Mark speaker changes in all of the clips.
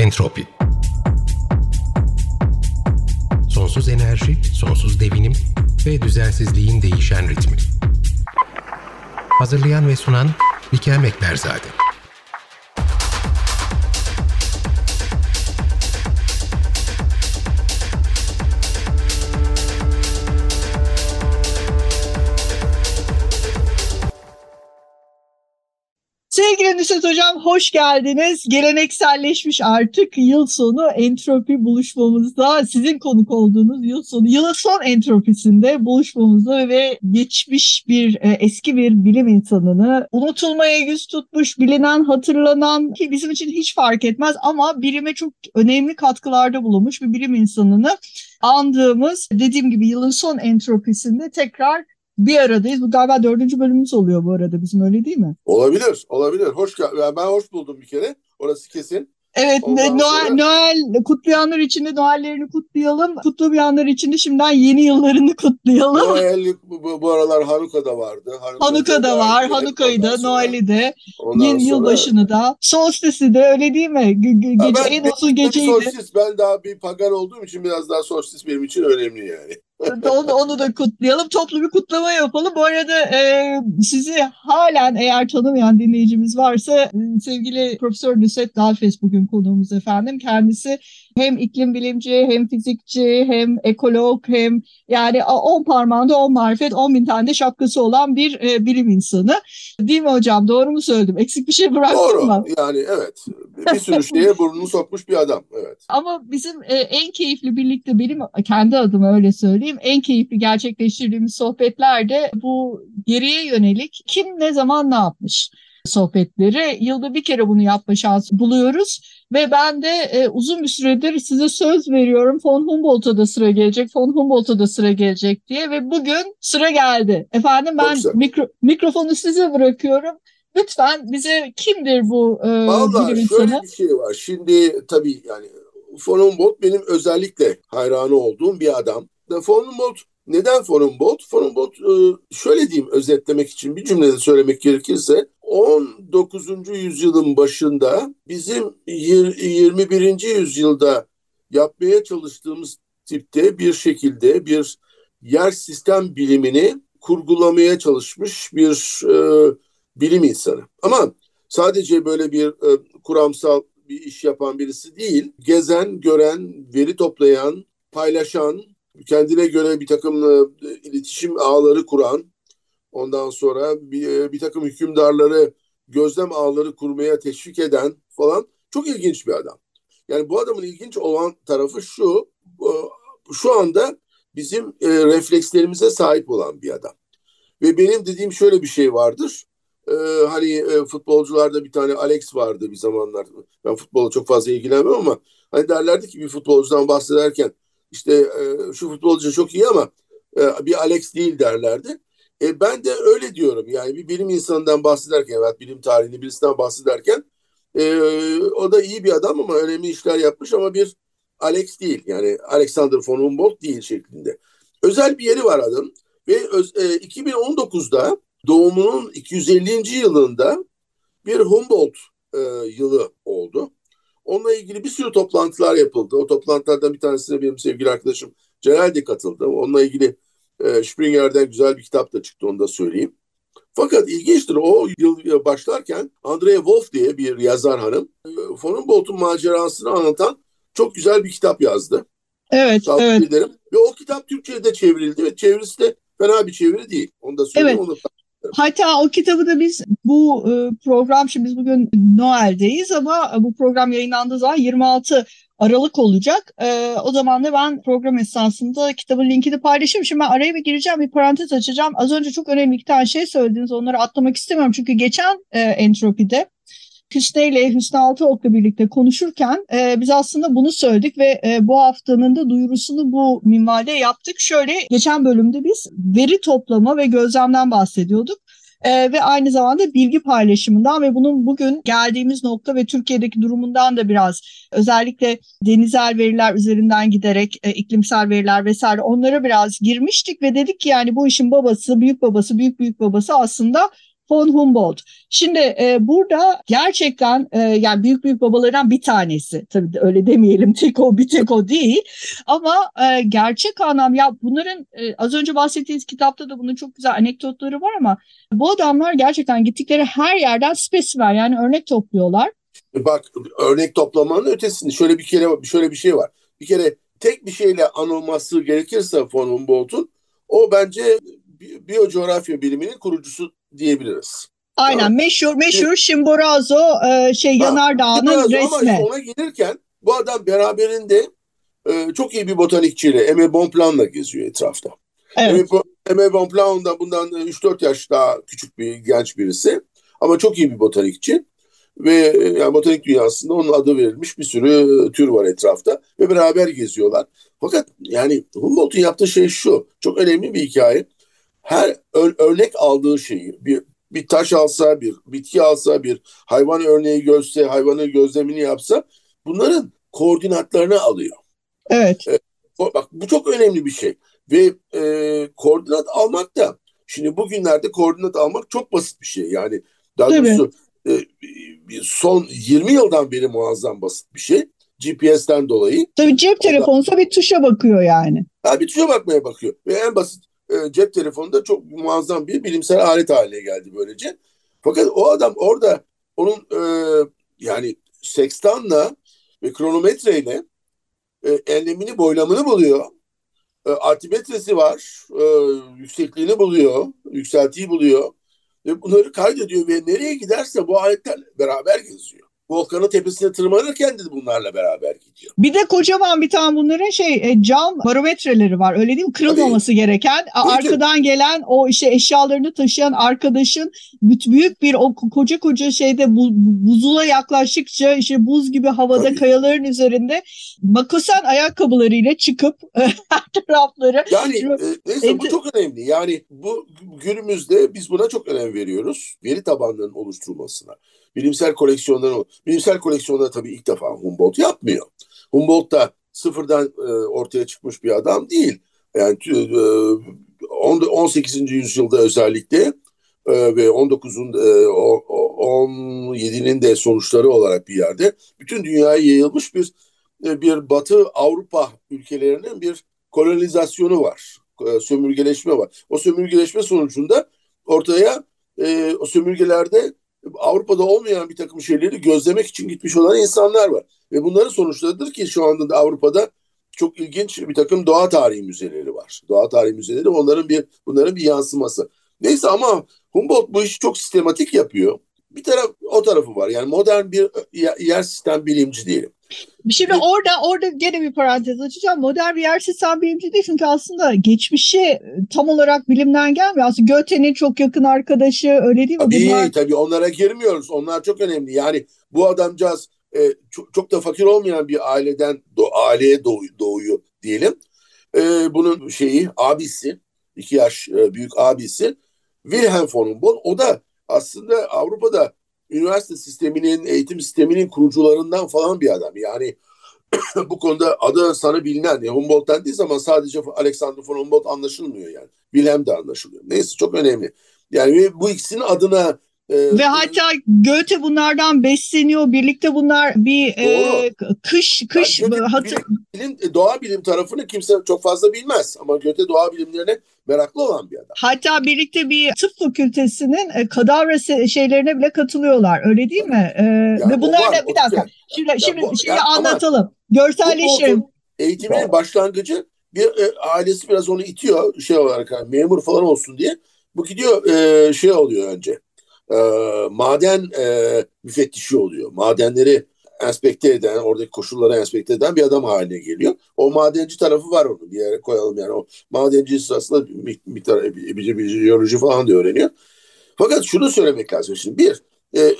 Speaker 1: Entropi Sonsuz enerji, sonsuz devinim ve düzensizliğin değişen ritmi. Hazırlayan ve sunan Bikem Ekberzade.
Speaker 2: Nusret Hocam hoş geldiniz. Gelenekselleşmiş artık yıl sonu entropi buluşmamızda sizin konuk olduğunuz yıl sonu, yılın son entropisinde buluşmamızda ve geçmiş bir e, eski bir bilim insanını unutulmaya yüz tutmuş, bilinen, hatırlanan ki bizim için hiç fark etmez ama bilime çok önemli katkılarda bulunmuş bir bilim insanını andığımız dediğim gibi yılın son entropisinde tekrar bir aradayız. Bu galiba dördüncü bölümümüz oluyor bu arada bizim öyle değil mi?
Speaker 3: Olabilir, olabilir. Hoş ben hoş buldum bir kere. Orası kesin.
Speaker 2: Evet, Ondan Noel, sonra... Noel kutlayanlar için de Noel'lerini kutlayalım. Kutlamayanlar için de şimdiden yeni yıllarını kutlayalım.
Speaker 3: Noel bu, bu aralar Hanuka'da vardı.
Speaker 2: Hanukkah da var, Hanuka'yı da, Noel'i de, yeni sonra... yılbaşını da, solstisi de öyle değil mi? Ge gece, ben, en uzun geceydi.
Speaker 3: Solstis, ben daha bir pagan olduğum için biraz daha solstis benim için önemli yani
Speaker 2: onu, onu da kutlayalım. Toplu bir kutlama yapalım. Bu arada e, sizi halen eğer tanımayan dinleyicimiz varsa e, sevgili Profesör Nusret Dalfes bugün konuğumuz efendim. Kendisi hem iklim bilimci hem fizikçi hem ekolog hem yani on parmağında on marifet on bin tane de şapkası olan bir e, bilim insanı. Değil mi hocam? Doğru mu söyledim? Eksik bir şey bıraktım
Speaker 3: Doğru.
Speaker 2: mı?
Speaker 3: Yani evet. Bir sürü şeye burnunu sokmuş bir adam. Evet.
Speaker 2: Ama bizim e, en keyifli birlikte benim kendi adıma öyle söyleyeyim en keyifli gerçekleştirdiğimiz sohbetlerde bu geriye yönelik kim ne zaman ne yapmış sohbetleri. Yılda bir kere bunu yapma şansı buluyoruz ve ben de e, uzun bir süredir size söz veriyorum von Humboldt'a da sıra gelecek, von Humboldt'a da sıra gelecek diye ve bugün sıra geldi. Efendim ben mikro, mikrofonu size bırakıyorum. Lütfen bize kimdir bu e,
Speaker 3: Vallahi bilim şöyle insanı? bir şey var. Şimdi tabii yani von Humboldt benim özellikle hayranı olduğum bir adam. Von Humboldt neden von Humboldt? Von Humboldt e, şöyle diyeyim özetlemek için bir cümlede söylemek gerekirse 19. yüzyılın başında bizim 21. yüzyılda yapmaya çalıştığımız tipte bir şekilde bir yer sistem bilimini kurgulamaya çalışmış bir e, bilim insanı. Ama sadece böyle bir e, kuramsal bir iş yapan birisi değil, gezen, gören, veri toplayan, paylaşan, kendine göre bir takım e, iletişim ağları kuran, ondan sonra bir, e, bir takım hükümdarları gözlem ağları kurmaya teşvik eden falan çok ilginç bir adam. Yani bu adamın ilginç olan tarafı şu, şu anda bizim e, reflekslerimize sahip olan bir adam. Ve benim dediğim şöyle bir şey vardır. Ee, hani e, futbolcularda bir tane Alex vardı bir zamanlar. Ben futbola çok fazla ilgilenmem ama hani derlerdi ki bir futbolcudan bahsederken işte e, şu futbolcu çok iyi ama e, bir Alex değil derlerdi. E, ben de öyle diyorum yani bir bilim insanından bahsederken evet bilim tarihini birisinden bahsederken e, o da iyi bir adam ama önemli işler yapmış ama bir Alex değil yani Alexander von Humboldt değil şeklinde. Özel bir yeri var adam ve öz, e, 2019'da doğumunun 250. yılında bir Humboldt e, yılı oldu. Onunla ilgili bir sürü toplantılar yapıldı. O toplantılardan bir tanesine benim sevgili arkadaşım Celal de katıldı. Onunla ilgili e, Springer'den güzel bir kitap da çıktı onu da söyleyeyim. Fakat ilginçtir o yıl başlarken Andrea Wolf diye bir yazar hanım e, von Humboldt'un macerasını anlatan çok güzel bir kitap yazdı.
Speaker 2: Evet, Tavsiye evet. ederim.
Speaker 3: Ve o kitap Türkçe'ye de çevrildi ve çevirisi de fena bir çeviri değil. Onu da söyleyeyim. Evet. Onu da
Speaker 2: Hatta o kitabı da biz bu e, program şimdi biz bugün Noel'deyiz ama bu program yayınlandığı zaman 26 Aralık olacak. E, o zaman da ben program esnasında kitabın linkini paylaşayım. Şimdi ben araya bir gireceğim, bir parantez açacağım. Az önce çok önemli iki tane şey söylediniz. Onları atlamak istemiyorum. Çünkü geçen e, entropide Hüsnü ile Hüsnü Altıok'la birlikte konuşurken e, biz aslında bunu söyledik ve e, bu haftanın da duyurusunu bu minvalde yaptık. Şöyle geçen bölümde biz veri toplama ve gözlemden bahsediyorduk. Ee, ve aynı zamanda bilgi paylaşımından ve bunun bugün geldiğimiz nokta ve Türkiye'deki durumundan da biraz özellikle denizel veriler üzerinden giderek e, iklimsel veriler vesaire onlara biraz girmiştik ve dedik ki yani bu işin babası, büyük babası, büyük büyük babası aslında von Humboldt. Şimdi e, burada gerçekten e, yani büyük büyük babalarından bir tanesi. Tabii öyle demeyelim tek o bir tek o değil. Ama e, gerçek anlam ya bunların e, az önce bahsettiğiniz kitapta da bunun çok güzel anekdotları var ama bu adamlar gerçekten gittikleri her yerden spesimen yani örnek topluyorlar.
Speaker 3: Bak örnek toplamanın ötesinde şöyle bir kere şöyle bir şey var. Bir kere tek bir şeyle anılması gerekirse von Humboldt'un o bence biyocoğrafya biliminin kurucusu diyebiliriz.
Speaker 2: Aynen tamam. meşhur meşhur Chimborazo e, şey ha, Yanardağ'ın resmi.
Speaker 3: Ama ona gelirken bu adam beraberinde e, çok iyi bir botanikçiyle Eme Bonplan'la geziyor etrafta. Evet. Eme Bonplan da bundan 3-4 yaş daha küçük bir genç birisi ama çok iyi bir botanikçi ve yani botanik dünyasında onun adı verilmiş bir sürü tür var etrafta ve beraber geziyorlar. Fakat yani Humboldt'un yaptığı şey şu, çok önemli bir hikaye. Her örnek aldığı şeyi, bir, bir taş alsa, bir bitki alsa, bir hayvan örneği görse, hayvanın gözlemini yapsa bunların koordinatlarını alıyor.
Speaker 2: Evet.
Speaker 3: E, bak bu çok önemli bir şey. Ve e, koordinat almak da, şimdi bugünlerde koordinat almak çok basit bir şey. Yani daha doğrusu e, son 20 yıldan beri muazzam basit bir şey. GPS'ten dolayı.
Speaker 2: Tabii cep telefonsa bir tuşa bakıyor yani.
Speaker 3: Ha, bir tuşa bakmaya bakıyor. Ve en basit e, cep telefonu da çok muazzam bir bilimsel alet haline geldi böylece. Fakat o adam orada onun e, yani sekstanla ve kronometreyle e, enlemini boylamını buluyor. E, altimetresi var. E, yüksekliğini buluyor. Yükseltiyi buluyor. Ve bunları kaydediyor ve nereye giderse bu aletlerle beraber geziyor. Volkanın tepesine tırmanırken de bunlarla beraber gidiyor.
Speaker 2: Bir de kocaman bir tane bunların şey e, cam barometreleri var öyle değil mi? Kırılmaması Tabii. gereken. Tabii. Arkadan gelen o işte eşyalarını taşıyan arkadaşın büyük bir o koca koca şeyde bu, buzula yaklaştıkça işte buz gibi havada Tabii. kayaların üzerinde makosen ayakkabılarıyla çıkıp her tarafları.
Speaker 3: Yani e, neyse bu çok önemli. Yani bu günümüzde biz buna çok önem veriyoruz. Veri tabanlarının oluşturulmasına bilimsel koleksiyonları bilimsel koleksiyonları tabii ilk defa Humboldt yapmıyor. Humboldt da sıfırdan e, ortaya çıkmış bir adam değil. Yani e, 18. yüzyılda özellikle e, ve 19'un e, 17'nin de sonuçları olarak bir yerde bütün dünyaya yayılmış bir e, bir Batı Avrupa ülkelerinin bir kolonizasyonu var. E, sömürgeleşme var. O sömürgeleşme sonucunda ortaya e, o sömürgelerde Avrupa'da olmayan bir takım şeyleri gözlemek için gitmiş olan insanlar var. Ve bunların sonuçlarıdır ki şu anda da Avrupa'da çok ilginç bir takım doğa tarihi müzeleri var. Doğa tarihi müzeleri onların bir bunların bir yansıması. Neyse ama Humboldt bu işi çok sistematik yapıyor. Bir taraf o tarafı var. Yani modern bir yer sistem bilimci diyelim.
Speaker 2: Şimdi orada orada gene bir parantez açacağım. Modern bir yer sistem bilimci değil çünkü aslında geçmişi e, tam olarak bilimden gelmiyor. Aslında Goethe'nin çok yakın arkadaşı öyle değil mi?
Speaker 3: Tabii Bunlar... tabii onlara girmiyoruz. Onlar çok önemli. Yani bu adamcağız e, çok, çok da fakir olmayan bir aileden do, aileye doğ, doğuyor diyelim. E, bunun şeyi abisi iki yaş e, büyük abisi Wilhelm von Humboldt o da aslında Avrupa'da üniversite sisteminin, eğitim sisteminin kurucularından falan bir adam. Yani bu konuda adı sana bilinen, yani Humboldt dendiği zaman sadece Alexander von Humboldt anlaşılmıyor yani. Wilhelm de anlaşılıyor. Neyse çok önemli. Yani bu ikisinin adına
Speaker 2: e, ve hatta Goethe bunlardan besleniyor. Birlikte bunlar bir e, kış kış yani
Speaker 3: hatır... bilim, bilim, doğa bilim tarafını kimse çok fazla bilmez ama Goethe doğa bilimlerine meraklı olan bir adam.
Speaker 2: Hatta birlikte bir tıp fakültesinin e, kadavra şeylerine bile katılıyorlar. Öyle değil mi? E, yani ve bunlar da bir dakika. Şimdi yani, şimdi bu, şimdi yani, anlatalım. Görselleşelim.
Speaker 3: Eğitimin başlangıcı bir e, ailesi biraz onu itiyor şey olarak yani, memur falan olsun diye. Bu gidiyor e, şey oluyor önce. E, maden e, müfettişi oluyor. Madenleri enspekte eden, oradaki koşulları enspekte eden bir adam haline geliyor. O madenci tarafı var onu bir yere koyalım yani. O madenci sırasında bir biyoloji falan da öğreniyor. Fakat şunu söylemek lazım şimdi. Bir, e,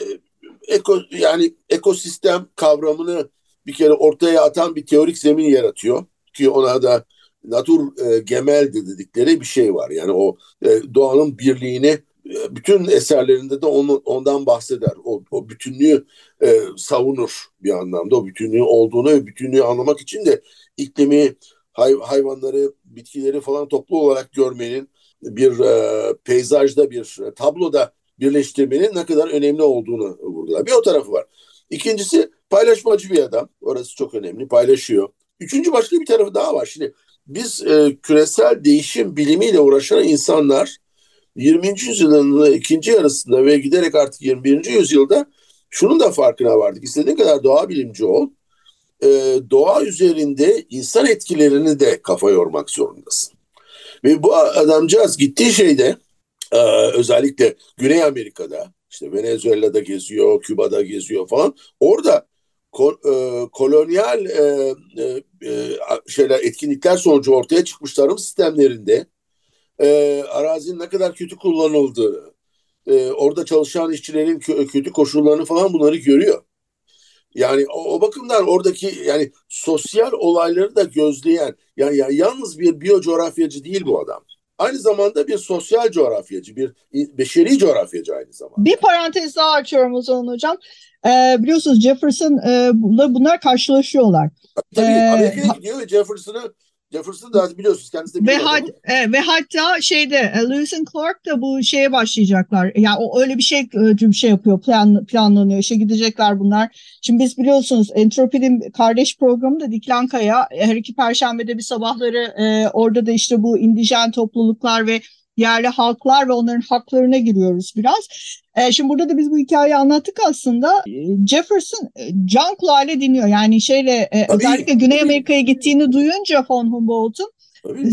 Speaker 3: eko, yani ekosistem kavramını bir kere ortaya atan bir teorik zemin yaratıyor. Ki ona da natur e, gemel dedikleri bir şey var. Yani o e, doğanın birliğini bütün eserlerinde de onu, ondan bahseder. O, o bütünlüğü e, savunur bir anlamda. O bütünlüğü olduğunu ve bütünlüğü anlamak için de iklimi, hay, hayvanları, bitkileri falan toplu olarak görmenin bir e, peyzajda, bir tabloda birleştirmenin ne kadar önemli olduğunu vurgular. Bir o tarafı var. İkincisi paylaşmacı bir adam. Orası çok önemli. Paylaşıyor. Üçüncü başka bir tarafı daha var. Şimdi biz e, küresel değişim bilimiyle uğraşan insanlar 20. yüzyılın ikinci yarısında ve giderek artık 21. yüzyılda şunun da farkına vardık. İstediğin kadar doğa bilimci ol. E, doğa üzerinde insan etkilerini de kafa yormak zorundasın. Ve bu adamcağız gittiği şeyde e, özellikle Güney Amerika'da işte Venezuela'da geziyor, Küba'da geziyor falan. Orada ko, e, kolonyal e, e, e, şeyler etkinlikler sonucu ortaya çıkmış tarım sistemlerinde e, arazinin ne kadar kötü kullanıldığı, e, orada çalışan işçilerin kö, kötü koşullarını falan bunları görüyor. Yani o, o bakımdan oradaki yani sosyal olayları da gözleyen yani, yani yalnız bir biyocoğrafyacı değil bu adam. Aynı zamanda bir sosyal coğrafyacı, bir beşeri coğrafyacı aynı zamanda.
Speaker 2: Bir parantez daha açıyorum o zaman hocam. Ee, biliyorsunuz Jefferson e, bunlar karşılaşıyorlar.
Speaker 3: Tabii ee, Amerika'ya gidiyor ve Jefferson'ı Jefferson da biliyorsunuz kendisi de
Speaker 2: ve, hat, e, ve hatta şeyde e, Lewis and Clark da bu şeye başlayacaklar. Yani o öyle bir şey e, bir şey yapıyor plan, planlanıyor. İşe gidecekler bunlar. Şimdi biz biliyorsunuz Entropi'nin kardeş programı da Diklankaya her iki perşembede bir sabahları e, orada da işte bu indijen topluluklar ve yerli halklar ve onların haklarına giriyoruz biraz. E, şimdi burada da biz bu hikayeyi anlattık aslında. E, Jefferson e, can kulağıyla dinliyor. Yani şeyle e, özellikle Güney Amerika'ya gittiğini duyunca von Humboldt'un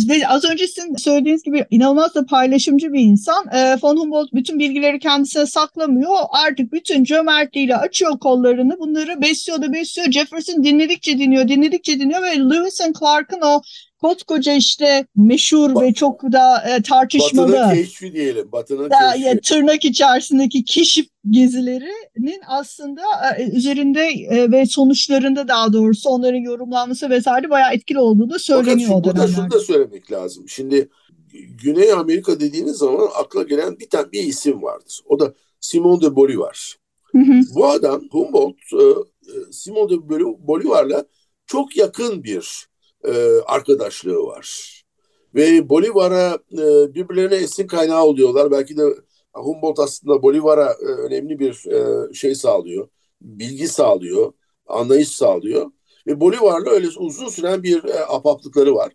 Speaker 2: ve az önce sizin söylediğiniz gibi inanılmaz da paylaşımcı bir insan. E, von Humboldt bütün bilgileri kendisine saklamıyor. Artık bütün cömertliğiyle açıyor kollarını. Bunları besliyor da besliyor. Jefferson dinledikçe dinliyor, dinledikçe dinliyor ve Lewis and Clark'ın o koskoca işte meşhur ba- ve çok da e, tartışmalı.
Speaker 3: Batının keşfi diyelim. Batının
Speaker 2: da, keşfi. Ya, tırnak içerisindeki keşif gezilerinin aslında e, üzerinde e, ve sonuçlarında daha doğrusu onların yorumlanması vesaire bayağı etkili olduğu da söyleniyor Fakat o
Speaker 3: dönemlerde. Şunu da söylemek lazım. Şimdi Güney Amerika dediğiniz zaman akla gelen bir tane bir isim vardır. O da Simon de Bolivar. Hı hı. Bu adam Humboldt e, e Simon de Bolivar'la çok yakın bir e, arkadaşlığı var. Ve Bolivar'a e, birbirlerine esin kaynağı oluyorlar. Belki de Humboldt aslında Bolivar'a e, önemli bir e, şey sağlıyor. Bilgi sağlıyor, anlayış sağlıyor. Ve Bolivar'la öyle uzun süren bir e, apaplıkları var.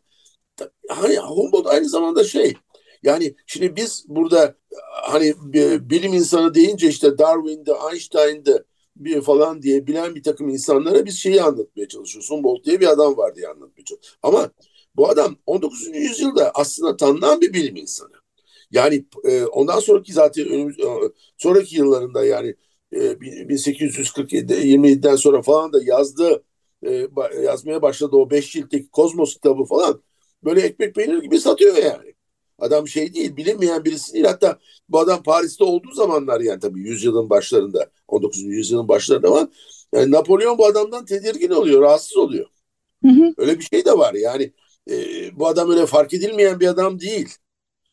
Speaker 3: Hani Humboldt aynı zamanda şey, yani şimdi biz burada hani bilim insanı deyince işte Darwin'de, Einstein'de bir falan diye bilen bir takım insanlara biz şeyi anlatmaya çalışıyoruz. Humboldt diye bir adam var diye anlatmaya çalışıyoruz. Ama bu adam 19. yüzyılda aslında tanınan bir bilim insanı. Yani e, ondan sonraki zaten önümüz, e, sonraki yıllarında yani e, 1847'den sonra falan da yazdığı e, yazmaya başladı o beş ciltteki Kozmos kitabı falan böyle ekmek peynir gibi satıyor yani. Adam şey değil, bilinmeyen birisi değil. Hatta bu adam Paris'te olduğu zamanlar yani tabii yüzyılın başlarında, 19. yüzyılın başlarında ama yani Napolyon bu adamdan tedirgin oluyor, rahatsız oluyor. Hı hı. Öyle bir şey de var yani. E, bu adam öyle fark edilmeyen bir adam değil.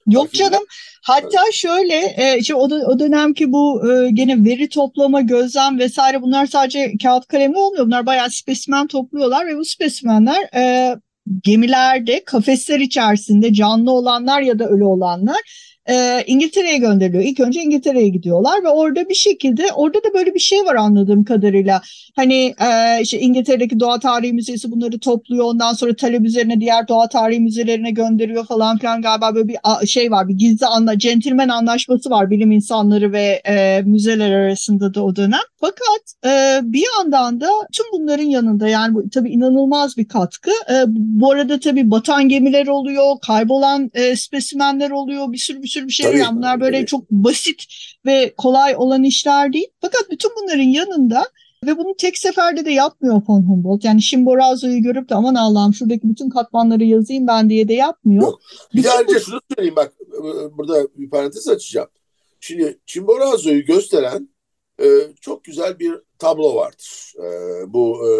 Speaker 2: Yok canım. Hatta şöyle, e, işte o, o dönemki bu e, gene veri toplama, gözlem vesaire bunlar sadece kağıt kalemle olmuyor. Bunlar bayağı spesimen topluyorlar ve bu spesimenler e, gemilerde kafesler içerisinde canlı olanlar ya da ölü olanlar e, İngiltere'ye gönderiliyor. İlk önce İngiltere'ye gidiyorlar ve orada bir şekilde orada da böyle bir şey var anladığım kadarıyla. Hani e, işte İngiltere'deki Doğa Tarihi Müzesi bunları topluyor. Ondan sonra talep üzerine diğer doğa tarihi müzelerine gönderiyor falan filan galiba böyle bir şey var. Bir gizli anla, centilmen anlaşması var bilim insanları ve e, müzeler arasında da o dönem. Fakat e, bir yandan da tüm bunların yanında yani bu, tabii inanılmaz bir katkı. E, bu arada tabii batan gemiler oluyor, kaybolan e, spesimenler oluyor, bir sürü bir sürü bir şey tabii, var. Bunlar böyle tabii. çok basit ve kolay olan işler değil. Fakat bütün bunların yanında ve bunu tek seferde de yapmıyor von Humboldt. Yani Chimborazo'yu görüp de aman Allah'ım şuradaki bütün katmanları yazayım ben diye de yapmıyor. Yok.
Speaker 3: Bir de ayrıca şunu söyleyeyim bak burada bir parantez açacağım. Şimdi Chimborazo'yu gösteren e, çok güzel bir tablo vardır. E, bu e,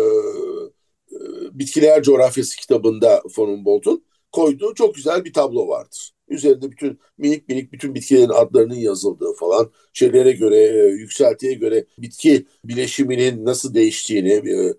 Speaker 3: Bitkiler Coğrafyası kitabında von Humboldt'un koyduğu çok güzel bir tablo vardır. Üzerinde bütün minik minik bütün bitkilerin adlarının yazıldığı falan şeylere göre e, yükseltiye göre bitki bileşiminin nasıl değiştiğini e,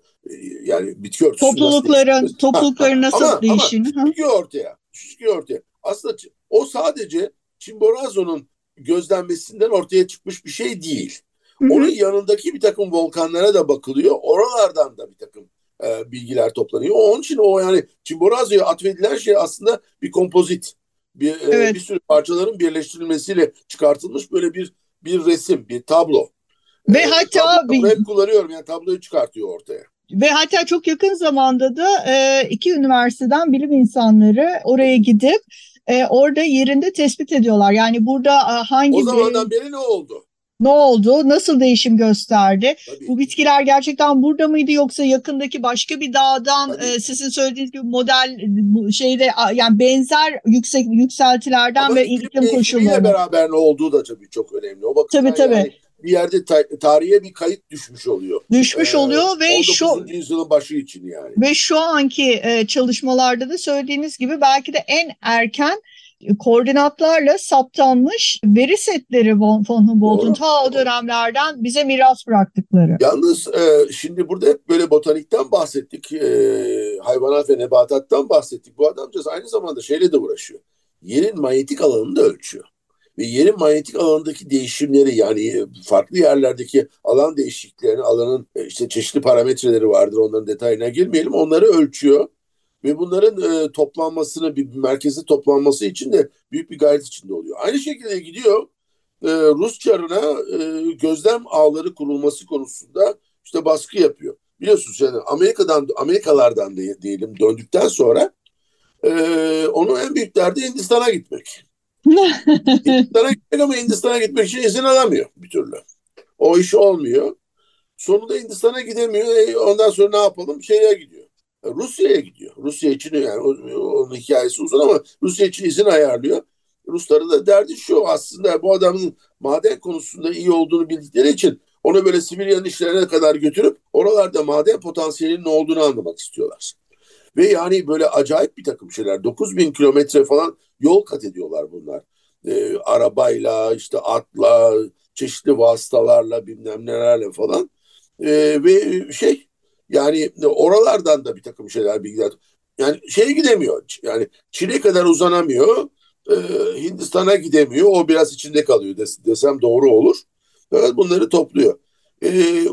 Speaker 3: yani bitki örtüsü
Speaker 2: toplulukların nasıl toplulukların nasıl ama, değiştiğini
Speaker 3: ama çıkıyor ortaya çıkıyor ortaya aslında o sadece Chimborazo'nun gözlenmesinden ortaya çıkmış bir şey değil. Onun yanındaki bir takım volkanlara da bakılıyor. Oralardan da bir takım e, bilgiler toplanıyor. Onun için o yani Chimborazo'ya atfedilen şey aslında bir kompozit. Bir, e, evet. e, bir sürü parçaların birleştirilmesiyle çıkartılmış böyle bir bir resim, bir tablo.
Speaker 2: Ve e, hatta
Speaker 3: tablo, hep kullanıyorum yani tabloyu çıkartıyor ortaya.
Speaker 2: Ve hatta çok yakın zamanda da e, iki üniversiteden bilim insanları oraya gidip e, orada yerinde tespit ediyorlar. Yani burada e, hangi... O
Speaker 3: zamandan beri ne oldu?
Speaker 2: Ne oldu? Nasıl değişim gösterdi? Tabii. Bu bitkiler gerçekten burada mıydı yoksa yakındaki başka bir dağdan e, sizin söylediğiniz gibi model şeyde yani benzer yüksek yükseltilerden Ama ve iklim koşulları
Speaker 3: beraber ne olduğu da tabii çok önemli. O bakımdan tabii, tabii. Yani bir yerde ta- tarihe bir kayıt düşmüş oluyor.
Speaker 2: Düşmüş ee, oluyor ve şu
Speaker 3: yüzyılın başı için yani.
Speaker 2: Ve şu anki e, çalışmalarda da söylediğiniz gibi belki de en erken koordinatlarla saptanmış veri setleri von, von Humboldt'un ta o dönemlerden bize miras bıraktıkları.
Speaker 3: Yalnız e, şimdi burada hep böyle botanikten bahsettik, e, hayvanat ve nebatattan bahsettik. Bu adamcağız aynı zamanda şeyle de uğraşıyor. Yerin manyetik alanını da ölçüyor. Ve yerin manyetik alanındaki değişimleri yani farklı yerlerdeki alan değişikliklerini, alanın e, işte çeşitli parametreleri vardır onların detayına girmeyelim. Onları ölçüyor ve bunların e, toplanmasını bir merkeze toplanması için de büyük bir gayret içinde oluyor. Aynı şekilde gidiyor e, Rus çarına e, gözlem ağları kurulması konusunda işte baskı yapıyor. Biliyorsunuz yani Amerika'dan Amerikalardan de, diyelim döndükten sonra e, onun en büyük derdi Hindistan'a gitmek. Hindistan'a gitmek ama Hindistan'a gitmek için izin alamıyor bir türlü. O iş olmuyor. Sonunda Hindistan'a gidemiyor. E, ondan sonra ne yapalım? Şeye gidiyor. Rusya'ya gidiyor. Rusya için yani onun hikayesi uzun ama Rusya için izin ayarlıyor. Rusların da derdi şu aslında bu adamın maden konusunda iyi olduğunu bildikleri için onu böyle Sibirya'nın işlerine kadar götürüp oralarda maden potansiyelinin olduğunu anlamak istiyorlar. Ve yani böyle acayip bir takım şeyler. 9000 kilometre falan yol kat ediyorlar bunlar. Ee, arabayla, işte atla, çeşitli vasıtalarla bilmem nelerle falan. Ee, ve şey yani oralardan da bir takım şeyler bilgiler. Yani şeye gidemiyor. Yani Çin'e kadar uzanamıyor. E, Hindistan'a gidemiyor. O biraz içinde kalıyor des, desem doğru olur. Evet bunları topluyor. E,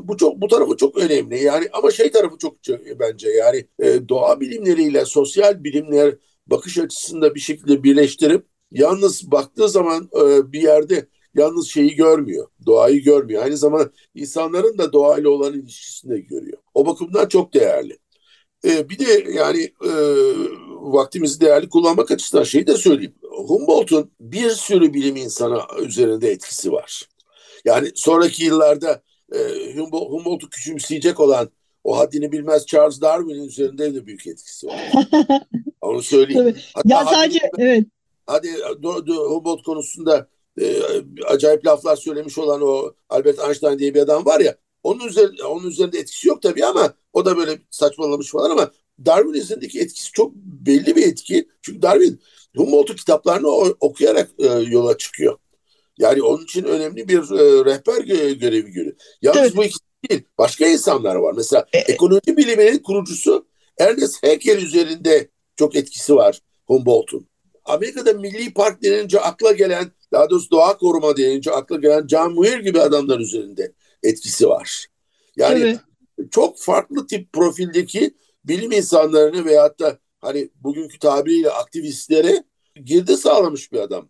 Speaker 3: bu çok bu tarafı çok önemli. Yani ama şey tarafı çok bence yani e, doğa bilimleriyle sosyal bilimler bakış açısında bir şekilde birleştirip yalnız baktığı zaman e, bir yerde yalnız şeyi görmüyor. Doğayı görmüyor. Aynı zamanda insanların da doğayla olan ilişkisini de görüyor. O bakımdan çok değerli. Ee, bir de yani e, vaktimizi değerli kullanmak açısından şeyi de söyleyeyim. Humboldt'un bir sürü bilim insanı üzerinde etkisi var. Yani sonraki yıllarda e, Humboldt'u küçümseyecek olan o haddini bilmez Charles Darwin'in üzerinde de büyük etkisi var. Onu söyleyeyim.
Speaker 2: Hatta ya sadece haddini, evet.
Speaker 3: Hadi Humboldt konusunda e, acayip laflar söylemiş olan o Albert Einstein diye bir adam var ya onun üzerinde, onun üzerinde etkisi yok tabii ama o da böyle saçmalamış falan ama Darwin üzerindeki etkisi çok belli bir etki. Çünkü Darwin Humboldt'un kitaplarını okuyarak e, yola çıkıyor. Yani onun için önemli bir e, rehber gö görevi görüyor. Yalnız evet. bu ikisi değil. Başka insanlar var. Mesela e, ekonomi biliminin kurucusu Ernest Haeckel üzerinde çok etkisi var Humboldt'un. Amerika'da Milli Park denince akla gelen, daha doğrusu doğa koruma denince akla gelen John Muir gibi adamlar üzerinde etkisi var. Yani evet. çok farklı tip profildeki bilim insanlarını veyahut da hani bugünkü tabiriyle aktivistlere girdi sağlamış bir adam.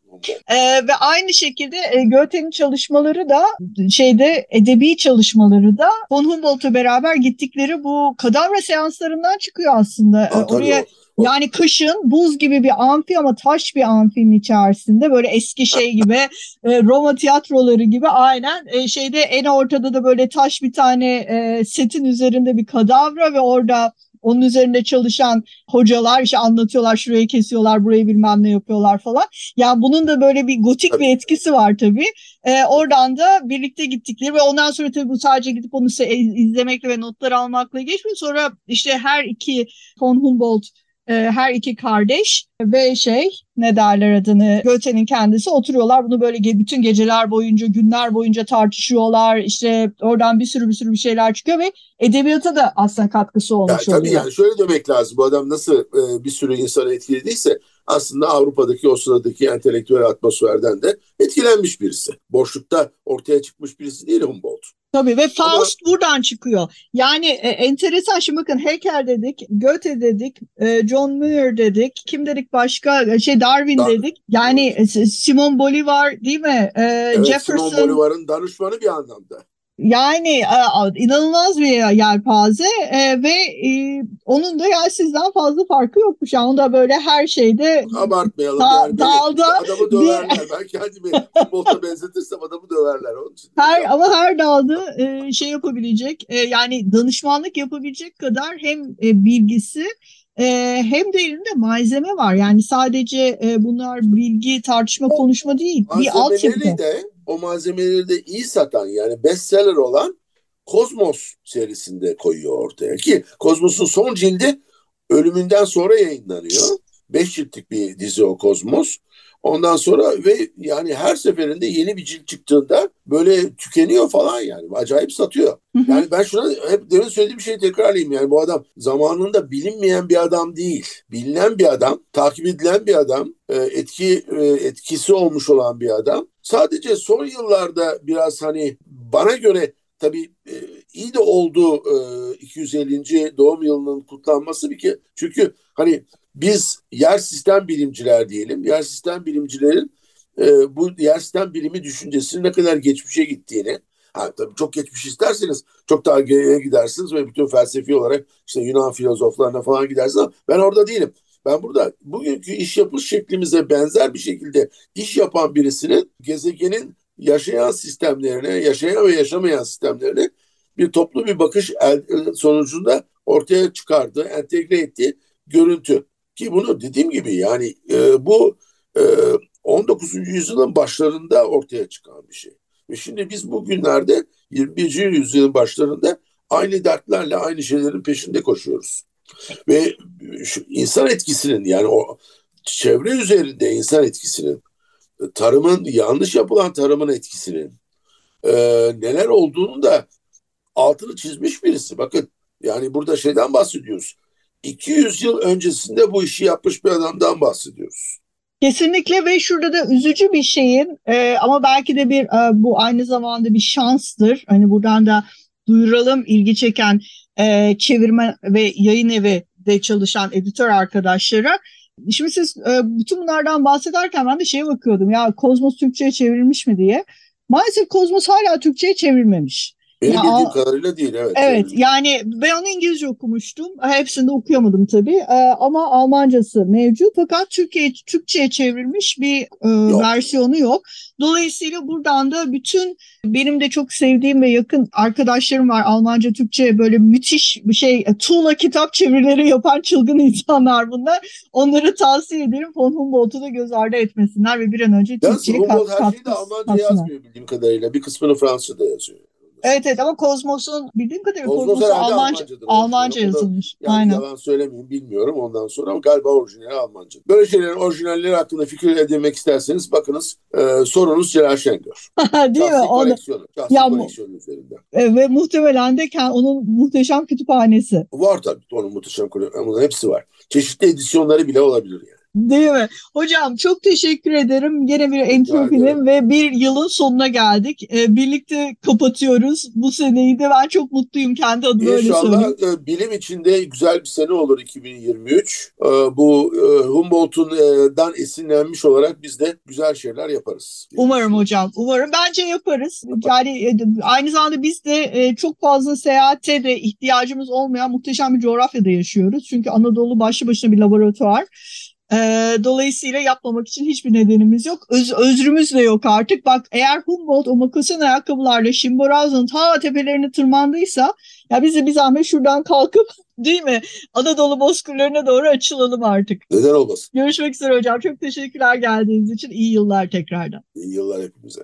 Speaker 2: Ee, ve aynı şekilde e, Goethe'nin çalışmaları da şeyde edebi çalışmaları da von Humboldt'la beraber gittikleri bu kadavra seanslarından çıkıyor aslında. Ha, Oraya yani kışın buz gibi bir amfi ama taş bir amfinin içerisinde böyle eski şey gibi e, Roma tiyatroları gibi aynen e, şeyde en ortada da böyle taş bir tane e, setin üzerinde bir kadavra ve orada onun üzerinde çalışan hocalar işte anlatıyorlar şurayı kesiyorlar burayı bilmem ne yapıyorlar falan. Yani bunun da böyle bir gotik bir etkisi var tabii. Ee, oradan da birlikte gittikleri ve ondan sonra tabii bu sadece gidip onu izlemekle ve notlar almakla geçmiyor. Sonra işte her iki von Humboldt her iki kardeş ve şey ne derler adını Goethe'nin kendisi oturuyorlar bunu böyle bütün geceler boyunca günler boyunca tartışıyorlar işte oradan bir sürü bir sürü bir şeyler çıkıyor ve edebiyata da aslında katkısı olmuş
Speaker 3: yani,
Speaker 2: oluyor.
Speaker 3: Tabii yani şöyle demek lazım bu adam nasıl e, bir sürü insanı etkilediyse aslında Avrupa'daki o sıradaki entelektüel atmosferden de etkilenmiş birisi. Boşlukta ortaya çıkmış birisi değil Humboldt.
Speaker 2: Tabii ve Faust Ama, buradan çıkıyor. Yani e, enteresan şimdi bakın Hegel dedik, Goethe dedik, e, John Muir dedik, kim dedik başka e, şey Darwin Dar dedik. Yani e, Simon Bolivar değil mi? E,
Speaker 3: evet, Jefferson. Simon Bolivar'ın danışmanı bir anlamda.
Speaker 2: Yani e, inanılmaz bir yelpaze e, ve e, onun da yani sizden fazla farkı yokmuş. Yani da böyle her şeyde
Speaker 3: abartmayalım.
Speaker 2: Da,
Speaker 3: yani
Speaker 2: dağıldı.
Speaker 3: Adamı döverler. Ben kendimi futbolda benzetirsem adamı döverler. Onun için.
Speaker 2: Her, ama her dalda e, şey yapabilecek e, yani danışmanlık yapabilecek kadar hem e, bilgisi e, hem de elinde malzeme var. Yani sadece e, bunlar bilgi, tartışma, konuşma değil. Bir altyapı.
Speaker 3: de o malzemeleri de iyi satan yani bestseller olan Kozmos serisinde koyuyor ortaya ki Kozmos'un son cildi ölümünden sonra yayınlanıyor. Beş ciltlik bir dizi o Kozmos. Ondan sonra ve yani her seferinde yeni bir cilt çıktığında böyle tükeniyor falan yani. Acayip satıyor. Yani ben şuna hep demin söylediğim şeyi tekrarlayayım. Yani bu adam zamanında bilinmeyen bir adam değil. Bilinen bir adam, takip edilen bir adam, e, etki e, etkisi olmuş olan bir adam. Sadece son yıllarda biraz hani bana göre tabii e, iyi de oldu 250. doğum yılının kutlanması bir ki çünkü hani biz yer sistem bilimciler diyelim. Yer sistem bilimcilerin e, bu yer sistem bilimi düşüncesinin ne kadar geçmişe gittiğini Ha, tabii çok geçmiş isterseniz çok daha geriye gidersiniz ve bütün felsefi olarak işte Yunan filozoflarına falan gidersiniz ama ben orada değilim. Ben burada bugünkü iş yapış şeklimize benzer bir şekilde iş yapan birisinin gezegenin yaşayan sistemlerine, yaşayan ve yaşamayan sistemlerine bir toplu bir bakış sonucunda ortaya çıkardığı, entegre ettiği görüntü. Ki bunu dediğim gibi yani e, bu e, 19. yüzyılın başlarında ortaya çıkan bir şey. Ve şimdi biz bugünlerde 21. yüzyılın başlarında aynı dertlerle aynı şeylerin peşinde koşuyoruz. Ve şu insan etkisinin yani o çevre üzerinde insan etkisinin, tarımın yanlış yapılan tarımın etkisinin e, neler olduğunu da altını çizmiş birisi. Bakın yani burada şeyden bahsediyoruz. 200 yıl öncesinde bu işi yapmış bir adamdan bahsediyoruz.
Speaker 2: Kesinlikle ve şurada da üzücü bir şeyin e, ama belki de bir e, bu aynı zamanda bir şanstır. Hani buradan da duyuralım ilgi çeken e, çevirme ve yayın evi de çalışan editör arkadaşlara. Şimdi siz e, bütün bunlardan bahsederken ben de şeye bakıyordum ya Kozmos Türkçe'ye çevrilmiş mi diye. Maalesef Kozmos hala Türkçe'ye çevrilmemiş.
Speaker 3: Benim ya, bildiğim kadarıyla değil evet.
Speaker 2: Evet yani. ben onu İngilizce okumuştum. Hepsini de okuyamadım tabii. Ee, ama Almancası mevcut. Fakat Türkiye Türkçe'ye çevrilmiş bir e, yok. versiyonu yok. Dolayısıyla buradan da bütün benim de çok sevdiğim ve yakın arkadaşlarım var Almanca Türkçe böyle müthiş bir şey e, tuğla kitap çevirileri yapan çılgın insanlar bunlar. Onları tavsiye ederim. Von Humboldt'u da göz ardı etmesinler ve bir an önce Türkçe'ye
Speaker 3: kat, Humboldt her şeyi de Almanca yazmıyor bildiğim kadarıyla. Bir kısmını Fransızca yazıyor.
Speaker 2: Evet evet ama Kozmos'un bildiğim kadarıyla Kozmos, Kozmos Almanca, Almanca yazılmış.
Speaker 3: Yani Aynen. yalan söylemeyeyim bilmiyorum ondan sonra ama galiba orijinali Almanca. Böyle şeylerin orijinalleri hakkında fikir edinmek isterseniz bakınız e, sorunuz Celal Şengör.
Speaker 2: Değil mi?
Speaker 3: Koleksiyonu, ya, koleksiyonu üzerinde.
Speaker 2: E, ve muhtemelen de onun muhteşem kütüphanesi.
Speaker 3: Var tabii onun muhteşem kütüphanesi. Hepsi var. Çeşitli edisyonları bile olabilir yani.
Speaker 2: Değil mi? Hocam çok teşekkür ederim. Yine bir entropinin ve bir yılın sonuna geldik. Ee, birlikte kapatıyoruz bu seneyi de. Ben çok mutluyum kendi adıma öyle söyleyeyim.
Speaker 3: İnşallah e, bilim içinde güzel bir sene olur 2023. E, bu e, Humboldt'dan esinlenmiş olarak biz de güzel şeyler yaparız.
Speaker 2: Umarım hocam. Umarım. Bence yaparız. Yani e, aynı zamanda biz de çok fazla seyahate de ihtiyacımız olmayan muhteşem bir coğrafyada yaşıyoruz. Çünkü Anadolu başlı başına bir laboratuvar. E, dolayısıyla yapmamak için hiçbir nedenimiz yok. Öz, özrümüz de yok artık. Bak eğer Humboldt o makasin ayakkabılarla Chimborazo'nun ta tepelerine tırmandıysa ya biz de bir zahmet şuradan kalkıp değil mi Anadolu bozkırlarına doğru açılalım artık.
Speaker 3: Neden olmasın?
Speaker 2: Görüşmek üzere hocam. Çok teşekkürler geldiğiniz için. İyi yıllar tekrardan.
Speaker 3: İyi yıllar hepimize.